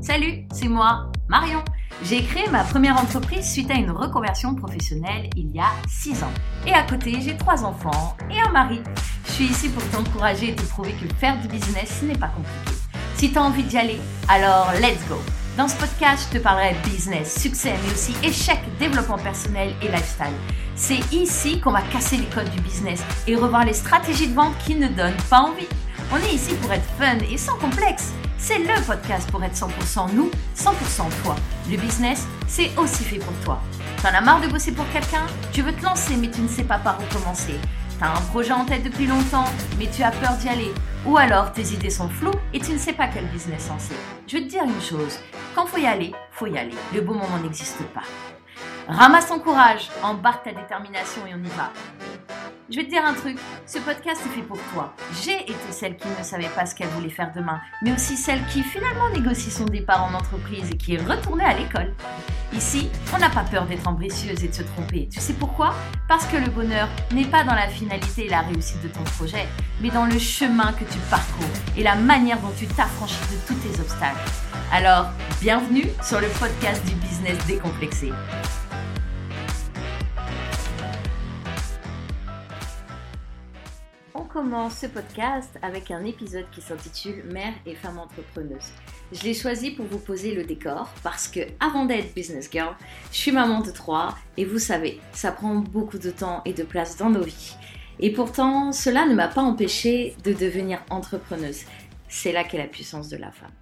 Salut, c'est moi, Marion. J'ai créé ma première entreprise suite à une reconversion professionnelle il y a 6 ans. Et à côté, j'ai trois enfants et un mari. Je suis ici pour t'encourager et te prouver que faire du business n'est pas compliqué. Si tu as envie d'y aller, alors let's go. Dans ce podcast, je te parlerai business, succès, mais aussi échec, développement personnel et lifestyle. C'est ici qu'on va casser les codes du business et revoir les stratégies de vente qui ne donnent pas envie. On est ici pour être fun et sans complexe. C'est le podcast pour être 100% nous, 100% toi. Le business, c'est aussi fait pour toi. T'en as marre de bosser pour quelqu'un? Tu veux te lancer mais tu ne sais pas par où commencer. T'as un projet en tête depuis longtemps mais tu as peur d'y aller. Ou alors tes idées sont floues et tu ne sais pas quel business lancer. Je veux te dire une chose, quand faut y aller, faut y aller. Le bon moment n'existe pas. Ramasse ton courage, embarque ta détermination et on y va. Je vais te dire un truc, ce podcast est fait pour toi. J'ai été celle qui ne savait pas ce qu'elle voulait faire demain, mais aussi celle qui finalement négocie son départ en entreprise et qui est retournée à l'école. Ici, on n'a pas peur d'être ambitieuse et de se tromper. Tu sais pourquoi? Parce que le bonheur n'est pas dans la finalité et la réussite de ton projet, mais dans le chemin que tu parcours et la manière dont tu t'affranchis de tous tes obstacles. Alors, bienvenue sur le podcast du business décomplexé. Commence ce podcast avec un épisode qui s'intitule Mère et femme entrepreneuse. Je l'ai choisi pour vous poser le décor parce que avant d'être business girl, je suis maman de trois et vous savez, ça prend beaucoup de temps et de place dans nos vies. Et pourtant, cela ne m'a pas empêché de devenir entrepreneuse. C'est là qu'est la puissance de la femme.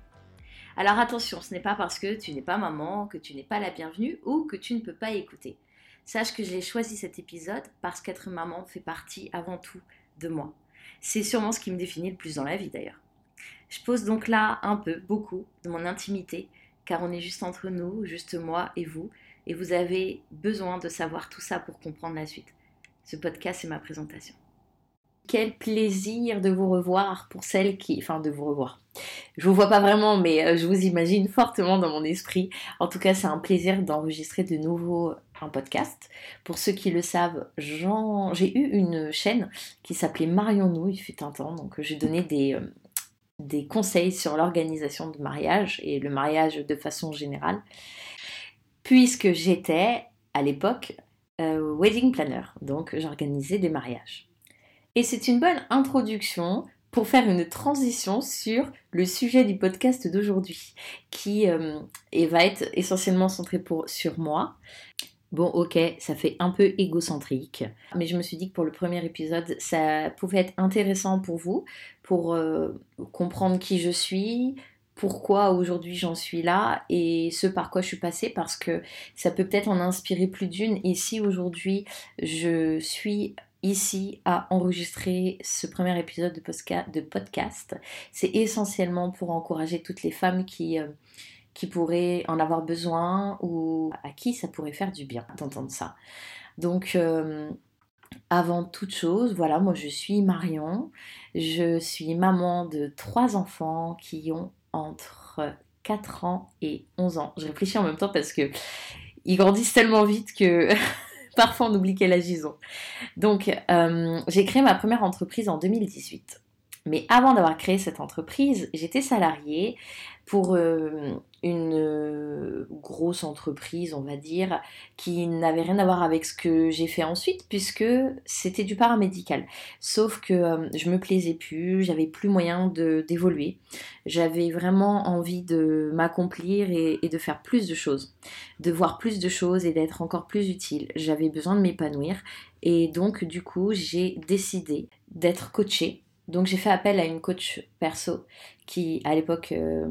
Alors attention, ce n'est pas parce que tu n'es pas maman que tu n'es pas la bienvenue ou que tu ne peux pas écouter. Sache que j'ai choisi cet épisode parce qu'être maman fait partie avant tout de moi. C'est sûrement ce qui me définit le plus dans la vie d'ailleurs. Je pose donc là un peu, beaucoup, de mon intimité, car on est juste entre nous, juste moi et vous, et vous avez besoin de savoir tout ça pour comprendre la suite. Ce podcast, c'est ma présentation. Quel plaisir de vous revoir pour celles qui... Enfin, de vous revoir. Je vous vois pas vraiment, mais euh, je vous imagine fortement dans mon esprit. En tout cas, c'est un plaisir d'enregistrer de nouveau un podcast. Pour ceux qui le savent, j'ai eu une chaîne qui s'appelait Marion Nous, il fut un temps, donc j'ai donné des, euh, des conseils sur l'organisation de mariage et le mariage de façon générale, puisque j'étais à l'époque euh, wedding planner, donc j'organisais des mariages. Et c'est une bonne introduction pour faire une transition sur le sujet du podcast d'aujourd'hui, qui euh, va être essentiellement centré pour, sur moi. Bon, ok, ça fait un peu égocentrique, mais je me suis dit que pour le premier épisode, ça pouvait être intéressant pour vous, pour euh, comprendre qui je suis, pourquoi aujourd'hui j'en suis là et ce par quoi je suis passée parce que ça peut peut-être en inspirer plus d'une. Et si aujourd'hui je suis ici à enregistrer ce premier épisode de, podcast, c'est essentiellement pour encourager toutes les femmes qui, euh, qui pourraient en avoir besoin ou à qui ça pourrait faire du bien d'entendre ça. Donc, euh, avant toute chose, voilà, moi je suis Marion, je suis maman de trois enfants qui ont entre 4 ans et 11 ans. Je réfléchis en même temps parce que ils grandissent tellement vite que Parfois, on oublie quel âge ils. Donc, euh, j'ai créé ma première entreprise en 2018. Mais avant d'avoir créé cette entreprise, j'étais salariée pour euh, une euh, grosse entreprise, on va dire, qui n'avait rien à voir avec ce que j'ai fait ensuite, puisque c'était du paramédical. Sauf que euh, je me plaisais plus, j'avais plus moyen d'évoluer. J'avais vraiment envie de m'accomplir et, et de faire plus de choses, de voir plus de choses et d'être encore plus utile. J'avais besoin de m'épanouir et donc du coup j'ai décidé d'être coachée donc j'ai fait appel à une coach perso qui à l'époque, euh,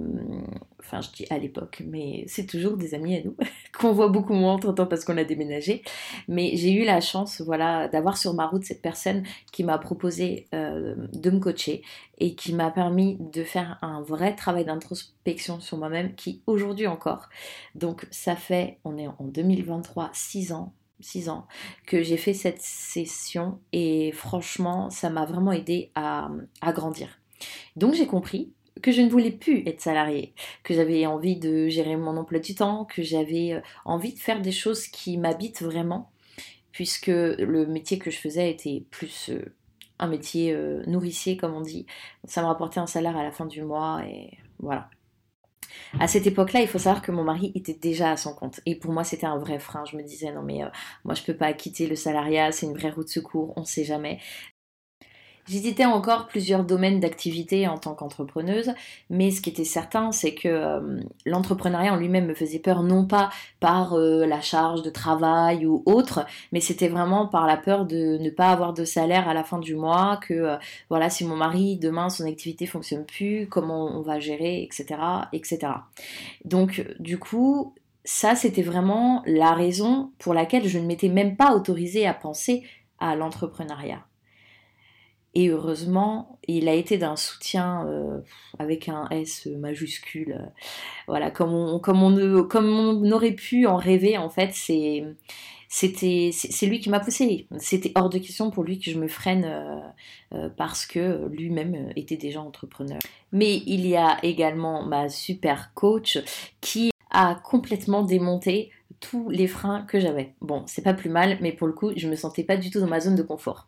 enfin je dis à l'époque, mais c'est toujours des amis à nous, qu'on voit beaucoup moins entre temps parce qu'on a déménagé. Mais j'ai eu la chance voilà, d'avoir sur ma route cette personne qui m'a proposé euh, de me coacher et qui m'a permis de faire un vrai travail d'introspection sur moi-même qui aujourd'hui encore, donc ça fait, on est en 2023, 6 ans 6 ans que j'ai fait cette session et franchement ça m'a vraiment aidé à, grandir. Donc j'ai compris que je ne voulais plus être salariée, que j'avais envie de gérer mon emploi du temps, que j'avais euh, envie de faire des choses qui m'habitent vraiment, puisque le métier que je faisais était plus euh, un métier euh, nourricier comme on dit. Ça me rapportait un salaire à la fin du mois et voilà. À cette époque-là, il faut savoir que mon mari était déjà à son compte. Et pour moi, c'était un vrai frein. Je me disais, non mais euh, moi, je peux pas quitter le salariat, c'est une vraie route de secours, on sait jamais. J'hésitais encore plusieurs domaines d'activité en tant qu'entrepreneuse, mais ce qui était certain, c'est que euh, l'entrepreneuriat en lui-même me faisait peur, non pas par euh, la charge de travail ou autre, mais c'était vraiment par la peur de ne pas avoir de salaire à la fin du mois, que euh, voilà, si mon mari demain son activité fonctionne plus, comment on va gérer, etc., etc. Donc du coup, ça c'était vraiment la raison pour laquelle je ne m'étais même pas autorisée à penser à l'entrepreneuriat. Et heureusement, il a été d'un soutien euh, avec un S majuscule. Euh, voilà, comme on, comme, aurait pu en rêver, en fait, c'est c'était c'est lui qui m'a poussé. C'était hors de question pour lui que je me freine euh, parce que lui-même était déjà entrepreneur. Mais il y a également ma super coach qui a complètement démonté tous les freins que j'avais. Bon, c'est pas plus mal, mais pour le coup, je me sentais pas du tout dans ma zone de confort.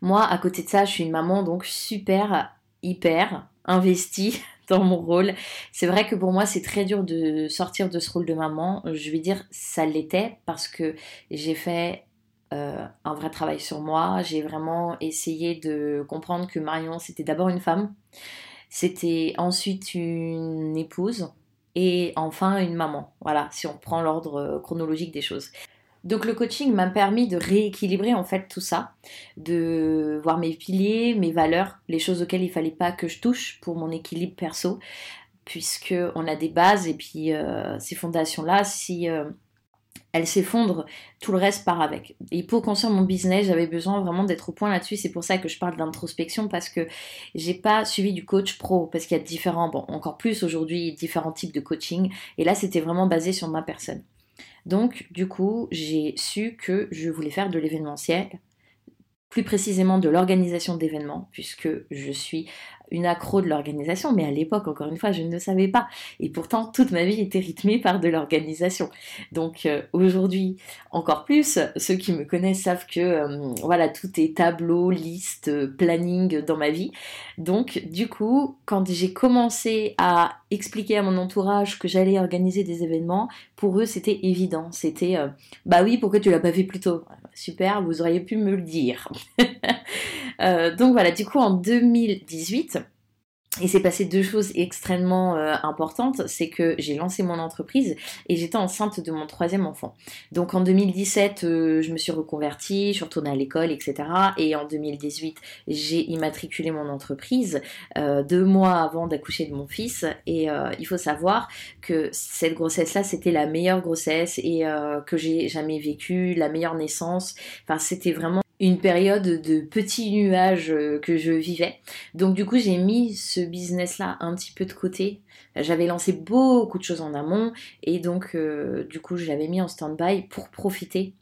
Moi, à côté de ça, je suis une maman donc super, hyper investie dans mon rôle. C'est vrai que pour moi, c'est très dur de sortir de ce rôle de maman. Je vais dire, ça l'était parce que j'ai fait euh, un vrai travail sur moi. J'ai vraiment essayé de comprendre que Marion, c'était d'abord une femme. C'était ensuite une épouse et enfin une maman. Voilà, si on prend l'ordre chronologique des choses. Donc le coaching m'a permis de rééquilibrer en fait tout ça, de voir mes piliers, mes valeurs, les choses auxquelles il fallait pas que je touche pour mon équilibre perso, puisque on a des bases et puis euh, ces fondations là, si euh, elles s'effondrent, tout le reste part avec. Et pour construire mon business, j'avais besoin vraiment d'être au point là-dessus. C'est pour ça que je parle d'introspection parce que j'ai pas suivi du coach pro parce qu'il y a différents, encore plus aujourd'hui, différents types de coaching. Et là, c'était vraiment basé sur ma personne. Donc, du coup, j'ai su que je voulais faire de l'événementiel, plus précisément de l'organisation d'événements, puisque je suis une accro de l'organisation, mais à l'époque, encore une fois, je ne savais pas. Et pourtant, toute ma vie était rythmée par de l'organisation. Donc euh, aujourd'hui, encore plus, ceux qui me connaissent savent que euh, voilà, tout est tableau, liste, planning dans ma vie. Donc du coup, quand j'ai commencé à expliquer à mon entourage que j'allais organiser des événements, pour eux, c'était évident. C'était euh, bah oui, pourquoi tu l'as pas fait plus tôt? Super, vous auriez pu me le dire. donc voilà, du coup en 2018, il s'est passé deux choses extrêmement euh, importantes, c'est que j'ai lancé mon entreprise et j'étais enceinte de mon troisième enfant. Donc en 2017, euh, je me suis reconvertie, je suis retournée à l'école, etc. Et en 2018, j'ai immatriculé mon entreprise euh, deux mois avant d'accoucher de mon fils. Et il faut savoir que cette grossesse-là, c'était la meilleure grossesse et que j'ai jamais vécue, la meilleure naissance. Enfin, c'était vraiment une période de petits nuages euh, que je vivais. Donc du coup j'ai mis ce business là un petit peu de côté. J'avais lancé beaucoup de choses en amont et donc euh, du coup je l'avais mis en stand-by pour profiter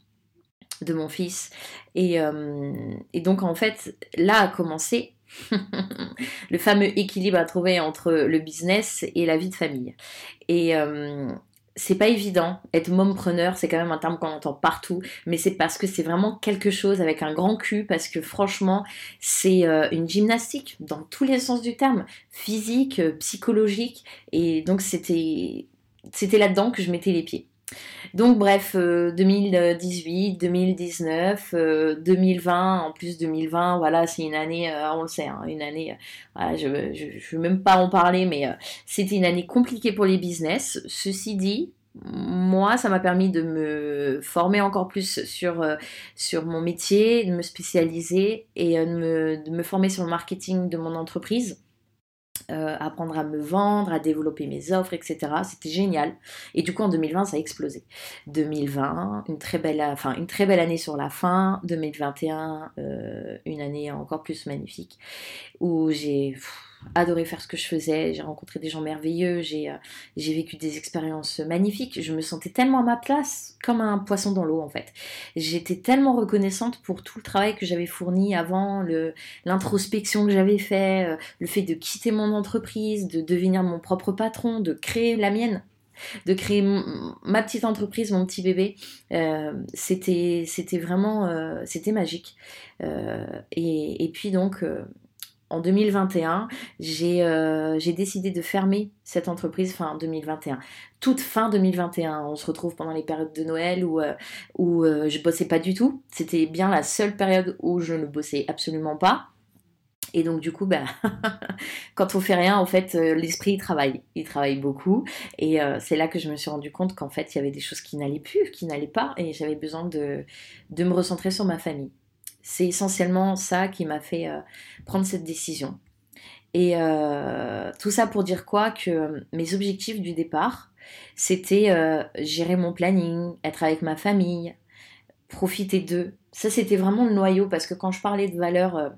de mon fils. Et, euh, donc en fait là a commencé le fameux équilibre à trouver entre le business et la vie de famille. Et, c'est pas évident. Être mompreneur, c'est quand même un terme qu'on entend partout, mais c'est parce que c'est vraiment quelque chose avec un grand cul, parce que franchement, c'est euh, une gymnastique dans tous les sens du terme, physique, euh, psychologique, et donc c'était c'était là-dedans que je mettais les pieds. Donc bref, 2018, 2019, 2020, en plus 2020, voilà, c'est une année, euh, on le sait, hein, une année, je ne veux même pas en parler, mais euh, c'était une année compliquée pour les business. Ceci dit, moi, ça m'a permis de me former encore plus sur, euh, sur mon métier, de me spécialiser et de me former sur le marketing de mon entreprise. Euh, apprendre à me vendre, à développer mes offres, etc. C'était génial. Et du coup, en 2020, ça a explosé. 2020, une très belle, enfin, une très belle année sur la fin. 2021, euh, une année encore plus magnifique où j'ai adoré faire ce que je faisais, j'ai rencontré des gens merveilleux, j'ai euh, vécu des expériences magnifiques, je me sentais tellement à ma place, comme un poisson dans l'eau en fait. J'étais tellement reconnaissante pour tout le travail que j'avais fourni avant, l'introspection que j'avais fait, euh, le fait de quitter mon entreprise, de devenir mon propre patron, de créer la mienne de créer ma petite entreprise, mon petit bébé, euh, c'était vraiment c'était magique. et, et, puis donc en 2021, j'ai j'ai décidé de fermer cette entreprise fin 2021. Toute fin 2021, on se retrouve pendant les périodes de Noël où, où je bossais pas du tout. C'était bien la seule période où je ne bossais absolument pas. Et donc du coup, bah, quand on fait rien, en fait, euh, l'esprit travaille. Il travaille beaucoup. Et euh, c'est là que je me suis rendu compte qu'en fait, il y avait des choses qui n'allaient plus, qui n'allaient pas, et j'avais besoin de, me recentrer sur ma famille. C'est essentiellement ça qui m'a fait euh, prendre cette décision. Et tout ça pour dire quoi? Que mes objectifs du départ, c'était gérer mon planning, être avec ma famille, profiter d'eux. Ça, c'était vraiment le noyau parce que quand je parlais de valeurs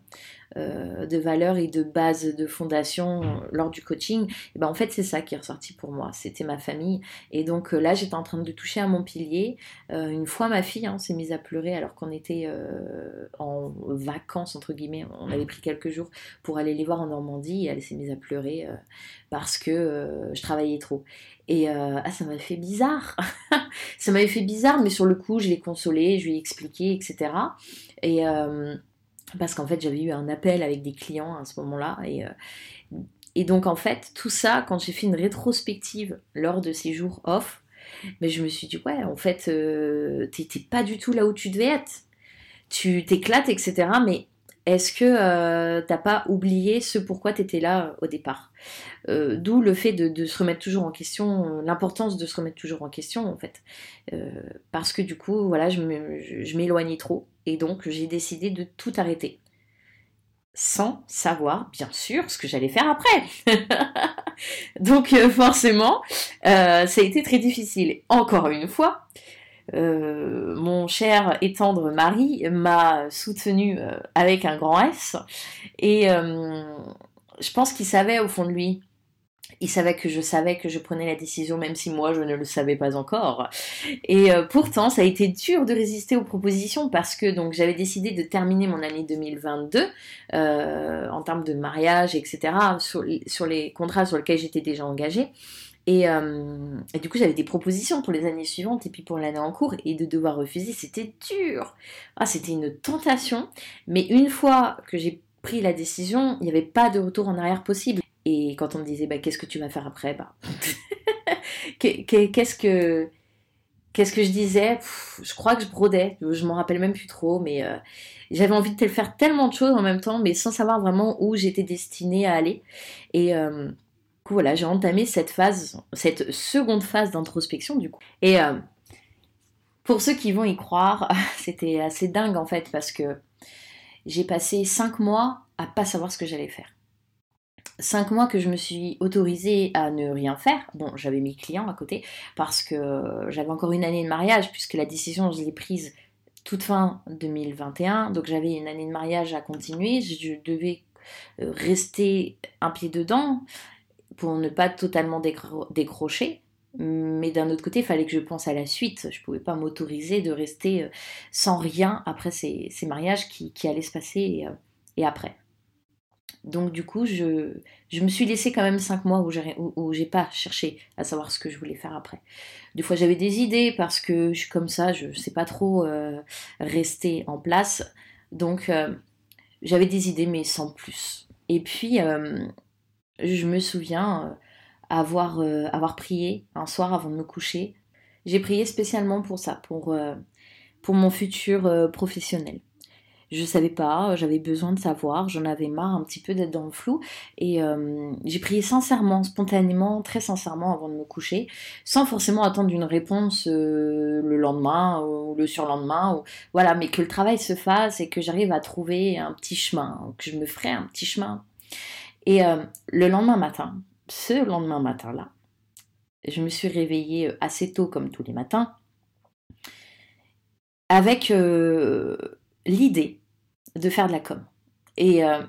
euh, de valeurs et de base de fondation euh, lors du coaching, et eh ben en fait c'est ça qui est ressorti pour moi, c'était ma famille. Et donc euh, là j'étais en train de toucher à mon pilier. une fois ma fille hein, s'est mise à pleurer alors qu'on était en vacances entre guillemets, on avait pris quelques jours pour aller les voir en Normandie et elle s'est mise à pleurer parce que je travaillais trop. Et ah, ça m'a fait bizarre. ça m'avait fait bizarre, mais sur le coup, je l'ai consolée, je lui ai expliqué, etc. Et, parce qu'en fait j'avais eu un appel avec des clients à ce moment-là et, euh, et donc en fait tout ça quand j'ai fait une rétrospective lors de ces jours off mais je me suis dit ouais en fait euh, t'étais pas du tout là où tu devais être. Tu t'éclates etc mais est-ce que euh, t'as pas oublié ce pourquoi tu étais là au départ? Euh, D'où le fait de, se remettre toujours en question, l'importance de se remettre toujours en question en fait. parce que du coup, voilà, je m'éloignais trop et donc j'ai décidé de tout arrêter. Sans savoir, bien sûr, ce que j'allais faire après. donc euh, forcément, euh, ça a été très difficile. Encore une fois, euh, mon cher et tendre mari m'a soutenu avec un grand S. Et je pense qu'il savait au fond de lui il savait que je savais que je prenais la décision, même si moi je ne le savais pas encore. Et euh, pourtant, ça a été dur de résister aux propositions parce que donc j'avais décidé de terminer mon année 2022 euh, en termes de mariage, etc. Sur, les contrats sur lesquels j'étais déjà engagée. Et, euh, et, du coup, j'avais des propositions pour les années suivantes et puis pour l'année en cours. Et de devoir refuser, c'était dur. Ah, c'était une tentation. Mais une fois que j'ai pris la décision, il n'y avait pas de retour en arrière possible. Et quand on me disait, bah, qu'est-ce que tu vas faire après bah, Qu'est-ce que. Qu'est-ce que je disais? Je crois que je brodais, je m'en rappelle même plus trop, mais euh, j'avais envie de faire tellement de choses en même temps, mais sans savoir vraiment où j'étais destinée à aller. Et euh, coup, voilà, j'ai entamé cette phase, cette seconde phase d'introspection, du coup. Et euh, pour ceux qui vont y croire, c'était assez dingue en fait, parce que j'ai passé cinq mois à pas savoir ce que j'allais faire cinq mois que je me suis autorisée à ne rien faire. Bon, j'avais mes clients à côté parce que j'avais encore une année de mariage puisque la décision je l'ai prise toute fin 2021. Donc j'avais une année de mariage à continuer. Je devais rester un pied dedans pour ne pas totalement décrocher. Mais d'un autre côté, il fallait que je pense à la suite. Je ne pouvais pas m'autoriser de rester euh, sans rien après ces, mariages qui, allaient se passer euh, et après. Donc du coup, je, je me suis laissé quand même cinq mois où j'ai, où, pas cherché à savoir ce que je voulais faire après. Des fois j'avais des idées parce que je suis comme ça, je sais pas trop euh, rester en place. Donc j'avais des idées mais sans plus. Et puis je me souviens avoir, avoir prié un soir avant de me coucher. J'ai prié spécialement pour ça, pour, pour mon futur professionnel je savais pas, j'avais besoin de savoir, j'en avais marre un petit peu d'être dans le flou et euh, j'ai prié sincèrement, spontanément, très sincèrement avant de me coucher, sans forcément attendre une réponse euh, le lendemain ou le surlendemain, voilà, mais que le travail se fasse et que j'arrive à trouver un petit chemin, que je me ferai un petit chemin. Et euh, le lendemain matin, ce lendemain matin là, je me suis réveillée assez tôt comme tous les matins avec l'idée de faire de la com. Et euh,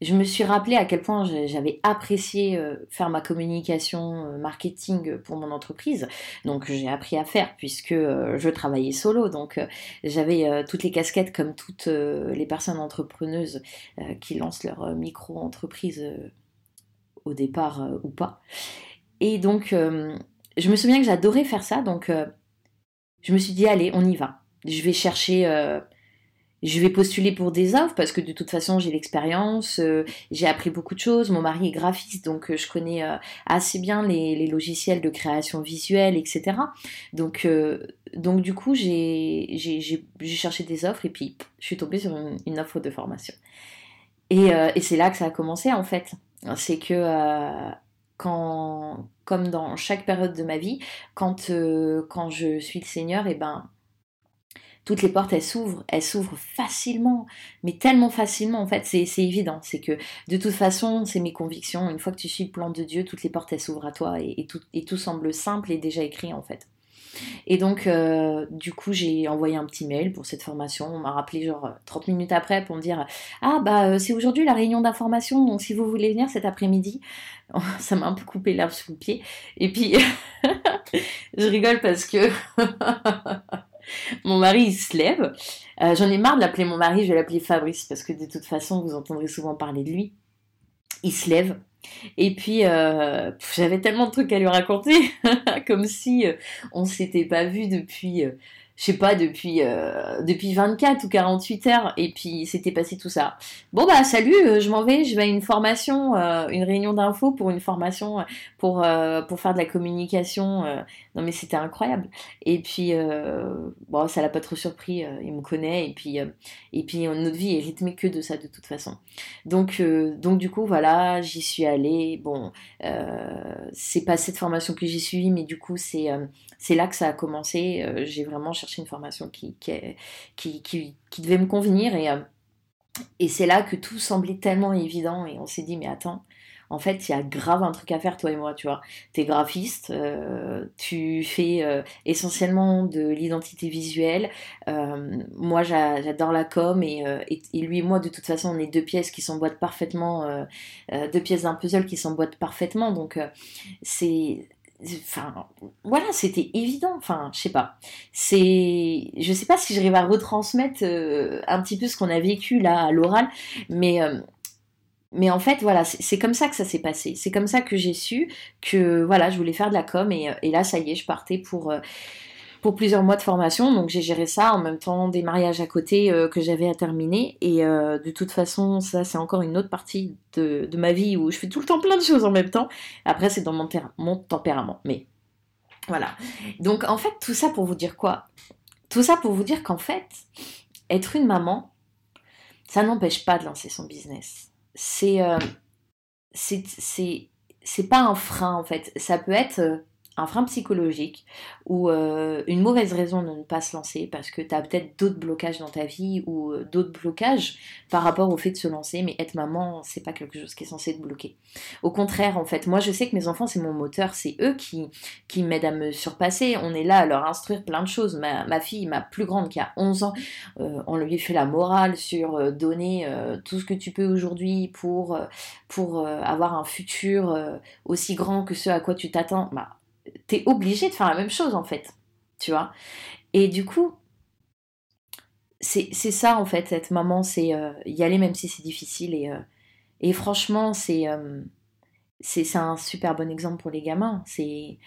je me suis rappelé à quel point j'avais apprécié euh, faire ma communication euh, marketing pour mon entreprise. Donc j'ai appris à faire puisque je travaillais solo. Donc j'avais toutes les casquettes comme toutes les personnes entrepreneuses qui lancent leur micro-entreprise au départ ou pas. Et donc je me souviens que j'adorais faire ça. Donc je me suis dit allez, on y va. Je vais chercher je vais postuler pour des offres parce que de toute façon j'ai l'expérience, euh, j'ai appris beaucoup de choses. Mon mari est graphiste donc euh, je connais euh, assez bien les, logiciels de création visuelle, etc. Donc, donc du coup j'ai cherché des offres et puis je suis tombée sur une, offre de formation. Et, et c'est là que ça a commencé en fait. C'est que quand, comme dans chaque période de ma vie, quand, quand je suis le Seigneur, et eh ben toutes les portes, elles s'ouvrent, elles s'ouvrent facilement, mais tellement facilement en fait, c'est évident. C'est que de toute façon, c'est mes convictions. Une fois que tu suis le plan de Dieu, toutes les portes, elles s'ouvrent à toi et, tout, semble simple et déjà écrit en fait. Et donc, euh, du coup, j'ai envoyé un petit mail pour cette formation. On m'a rappelé genre 30 minutes après pour me dire Ah, bah, euh, c'est aujourd'hui la réunion d'information, donc si vous voulez venir cet après-midi, ça m'a un peu coupé l'herbe sous le pied. Et puis, je rigole parce que mon mari, il se lève. Euh, j'en ai marre de l'appeler mon mari, je vais l'appeler Fabrice, parce que de toute façon, vous entendrez souvent parler de lui. Il se lève. Et puis, euh, j'avais tellement de trucs à lui raconter, comme si euh, on s'était pas vu depuis je sais pas, depuis, euh, depuis 24 ou 48 heures, et puis c'était passé tout ça. Bon bah salut, euh, je m'en vais, je vais à une formation, euh, une réunion d'infos pour une formation pour, faire de la communication. non mais c'était incroyable. Et puis, bon, ça l'a pas trop surpris, il me connaît, et puis, et puis notre vie est rythmée que de ça de toute façon. Donc, donc du coup, voilà, j'y suis allée. Bon, c'est pas cette formation que j'ai suivie, mais du coup, c'est c'est là que ça a commencé. Euh, j'ai vraiment cherché une formation qui, qui, qui, devait me convenir et, euh, et c'est là que tout semblait tellement évident et on s'est dit mais attends, en fait, il y a grave un truc à faire, toi et moi, tu vois. T'es graphiste, euh, tu fais essentiellement de l'identité visuelle. moi, j'adore la com et, et, lui et moi, de toute façon, on est deux pièces qui s'emboîtent parfaitement, deux pièces d'un puzzle qui s'emboîtent parfaitement. Donc, c'est voilà c'était évident enfin je sais pas. C'est je sais pas si j'arrive à retransmettre euh, un petit peu ce qu'on a vécu là à l'oral mais euh, mais en fait voilà c'est comme ça que ça s'est passé. C'est comme ça que j'ai su que voilà je voulais faire de la com et, et là ça y est je partais pour euh, pour plusieurs mois de formation. Donc j'ai géré ça en même temps des mariages à côté euh, que j'avais à terminer. Et euh, de toute façon, ça c'est encore une autre partie de, ma vie où je fais tout le temps plein de choses en même temps. Après c'est dans mon, tempérament. Mais voilà. Donc en fait tout ça pour vous dire quoi? Tout ça pour vous dire qu'en fait, être une maman, ça n'empêche pas de lancer son business. C'est... Euh, c'est pas un frein en fait. Ça peut être un frein psychologique ou euh, une mauvaise raison de ne pas se lancer parce que tu as peut-être d'autres blocages dans ta vie ou euh, d'autres blocages par rapport au fait de se lancer, mais être maman, c'est pas quelque chose qui est censé te bloquer. Au contraire, en fait, moi je sais que mes enfants, c'est mon moteur, c'est eux qui, qui m'aident à me surpasser. On est là à leur instruire plein de choses. Ma, fille, ma plus grande qui a 11 ans, euh, on lui fait la morale sur donner tout ce que tu peux aujourd'hui pour, pour avoir un futur aussi grand que ce à quoi tu t'attends. Bah, t'es obligé de faire la même chose en fait, tu vois. Et du coup, c'est ça en fait, être maman, c'est euh, y aller même si c'est difficile. Et, euh, franchement, c'est euh, c'est un super bon exemple pour les gamins. C'est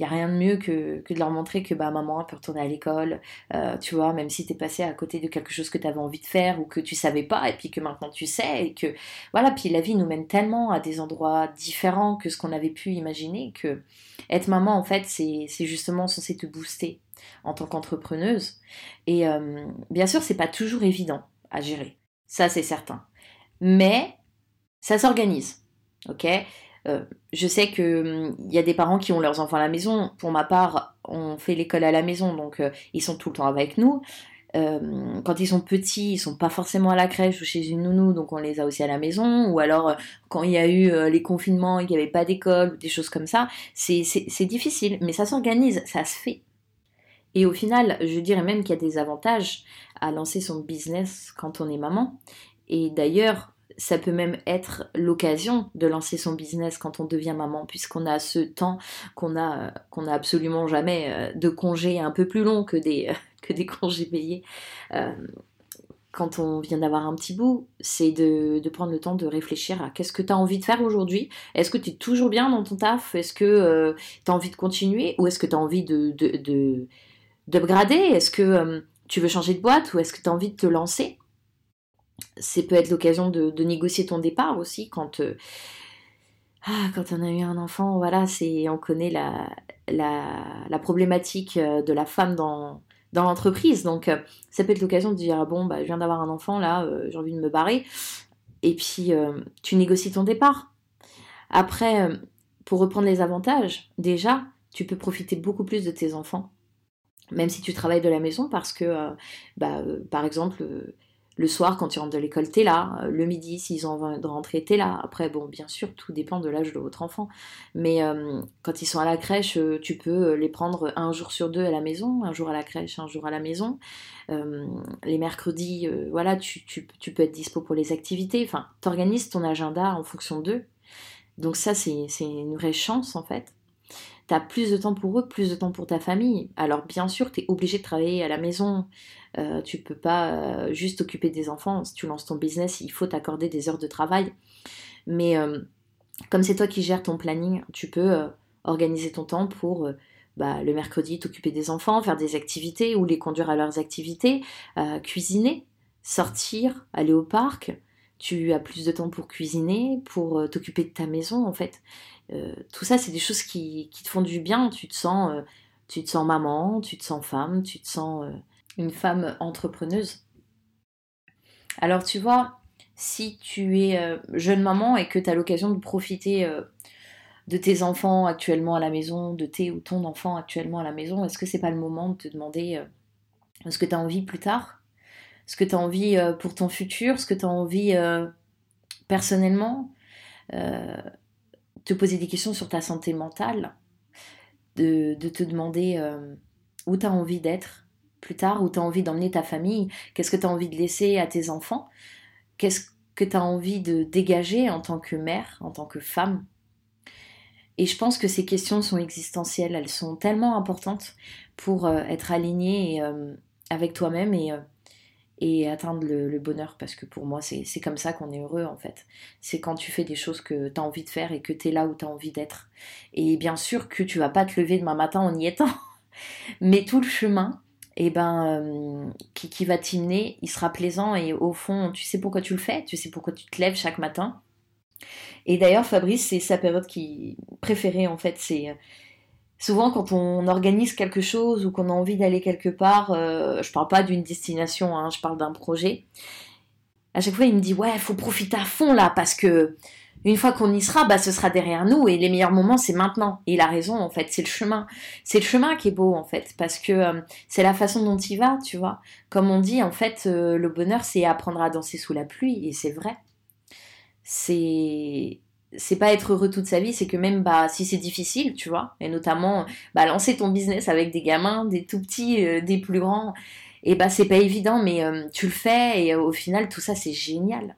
n'y a rien de mieux que, de leur montrer que bah, maman peut retourner à l'école, euh, tu vois, même si tu es passé à côté de quelque chose que tu avais envie de faire ou que tu savais pas, et puis que maintenant tu sais, et que voilà, puis la vie nous mène tellement à des endroits différents que ce qu'on avait pu imaginer, que être maman, en fait, c'est justement censé te booster en tant qu'entrepreneuse. Et euh, bien sûr, c'est pas toujours évident à gérer, ça c'est certain. Mais ça s'organise, ok? Euh, je sais que hum, il y a des parents qui ont leurs enfants à la maison. Pour ma part, on fait l'école à la maison, donc euh, ils sont tout le temps avec nous. Euh, quand ils sont petits, ils sont pas forcément à la crèche ou chez une nounou, donc on les a aussi à la maison. Ou alors quand il y a eu les confinements qu'il n'y avait pas d'école, des choses comme ça, c'est difficile, mais ça s'organise, ça se fait. Et au final, je dirais même qu'il y a des avantages à lancer son business quand on est maman. Et d'ailleurs, ça peut même être l'occasion de lancer son business quand on devient maman, puisqu'on a ce temps qu'on a, qu'on a absolument jamais euh, de congés un peu plus longs que des, que des congés payés. Euh, quand on vient d'avoir un petit bout, c'est de, prendre le temps de réfléchir à qu'est-ce que tu as envie de faire aujourd'hui. Est-ce que tu es toujours bien dans ton taf? Est-ce que euh, tu as envie de continuer? Ou est-ce que tu as envie de, d'upgrader? Est-ce que tu veux changer de boîte? Ou est-ce que tu as envie de te lancer? C'est peut être l'occasion de, négocier ton départ aussi quand, ah, quand on a eu un enfant. Voilà, c'est on connaît la, la, problématique de la femme dans, dans l'entreprise. Donc, ça peut être l'occasion de dire ah bon, bah, je viens d'avoir un enfant là, j'ai envie de me barrer. Et puis, tu négocies ton départ. Après, pour reprendre les avantages, déjà, tu peux profiter beaucoup plus de tes enfants, même si tu travailles de la maison, parce que, euh, bah, euh, par exemple, euh, le soir, quand tu rentres de l'école, t'es là. Le midi, s'ils ont envie de rentrer, t'es là. Après, bon, bien sûr, tout dépend de l'âge de votre enfant. Mais quand ils sont à la crèche, tu peux les prendre un jour sur deux à la maison, un jour à la crèche, un jour à la maison. les mercredis, voilà, tu, tu, peux être dispo pour les activités. Enfin, t'organises ton agenda en fonction d'eux. Donc ça, c'est une vraie chance, en fait tu as plus de temps pour eux, plus de temps pour ta famille. Alors bien sûr, tu es obligé de travailler à la maison. Euh, tu peux pas euh, juste t'occuper des enfants. Si tu lances ton business, il faut t'accorder des heures de travail. Mais euh, comme c'est toi qui gères ton planning, tu peux organiser ton temps pour bah, le mercredi t'occuper des enfants, faire des activités ou les conduire à leurs activités, cuisiner, sortir, aller au parc. Tu as plus de temps pour cuisiner, pour t'occuper de ta maison en fait. Euh, tout ça, c'est des choses qui, te font du bien. Tu te sens, euh, tu te sens maman, tu te sens femme, tu te sens euh, une femme entrepreneuse. Alors tu vois, si tu es jeune maman et que tu as l'occasion de profiter de tes enfants actuellement à la maison, de tes ou ton enfant actuellement à la maison, est-ce que c'est pas le moment de te demander ce que tu as envie plus tard? Ce que tu as envie pour ton futur? Ce que tu as envie personnellement? Te poser des questions sur ta santé mentale, de, te demander euh, où tu as envie d'être plus tard, où tu as envie d'emmener ta famille, qu'est-ce que tu as envie de laisser à tes enfants, qu'est-ce que tu as envie de dégager en tant que mère, en tant que femme? Et je pense que ces questions sont existentielles, elles sont tellement importantes pour euh, être alignées euh, avec toi-même et et atteindre le, bonheur parce que pour moi c'est comme ça qu'on est heureux en fait. C'est quand tu fais des choses que tu as envie de faire et que tu es là où tu as envie d'être. Et bien sûr que tu vas pas te lever demain matin en y étant, mais tout le chemin eh ben, euh, qui, qui va t'emmener, il sera plaisant et au fond tu sais pourquoi tu le fais, tu sais pourquoi tu te lèves chaque matin? Et d'ailleurs Fabrice c'est sa période qui préférée en fait c'est souvent quand on organise quelque chose ou qu'on a envie d'aller quelque part, euh, je parle pas d'une destination, hein, je parle d'un projet. À chaque fois, il me dit ouais, faut profiter à fond là parce que une fois qu'on y sera, bah ce sera derrière nous et les meilleurs moments c'est maintenant. Et il a raison en fait, c'est le chemin, c'est le chemin qui est beau en fait parce que euh, c'est la façon dont il va, tu vois. Comme on dit en fait, euh, le bonheur c'est apprendre à danser sous la pluie et c'est vrai. C'est c'est pas être heureux toute sa vie, c'est que même bah si c'est difficile, tu vois, et notamment bah, lancer ton business avec des gamins, des tout petits, euh, des plus grands, et bah c'est pas évident, mais tu le fais et au final tout ça c'est génial,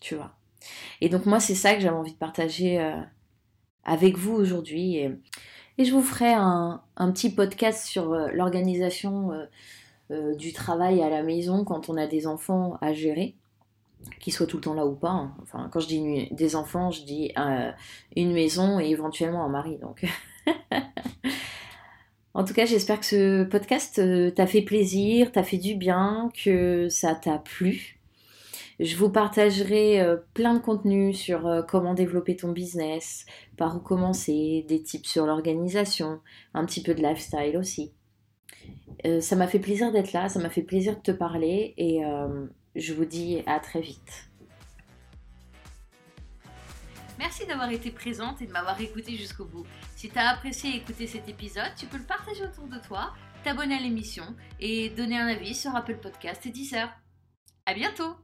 tu vois. Et donc moi c'est ça que j'avais envie de partager avec vous aujourd'hui et, je vous ferai un, petit podcast sur l'organisation du travail à la maison quand on a des enfants à gérer qu'ils soient tout le temps là ou pas. Hein. Enfin, quand je dis des enfants, je dis euh, une maison et éventuellement un mari. En tout cas, j'espère que ce podcast euh, t'a fait plaisir, t'a fait du bien, que ça t'a plu. Je vous partagerai euh, plein de contenus sur comment développer ton business, par où commencer, des tips sur l'organisation, un petit peu de lifestyle aussi. ça m'a fait plaisir d'être là, ça m'a fait plaisir de te parler et je vous dis à très vite. Merci d'avoir été présente et de m'avoir écouté jusqu'au bout. Si tu as apprécié écouter cet épisode, tu peux le partager autour de toi, t'abonner à l'émission et donner un avis sur Apple Podcast et Deezer. À bientôt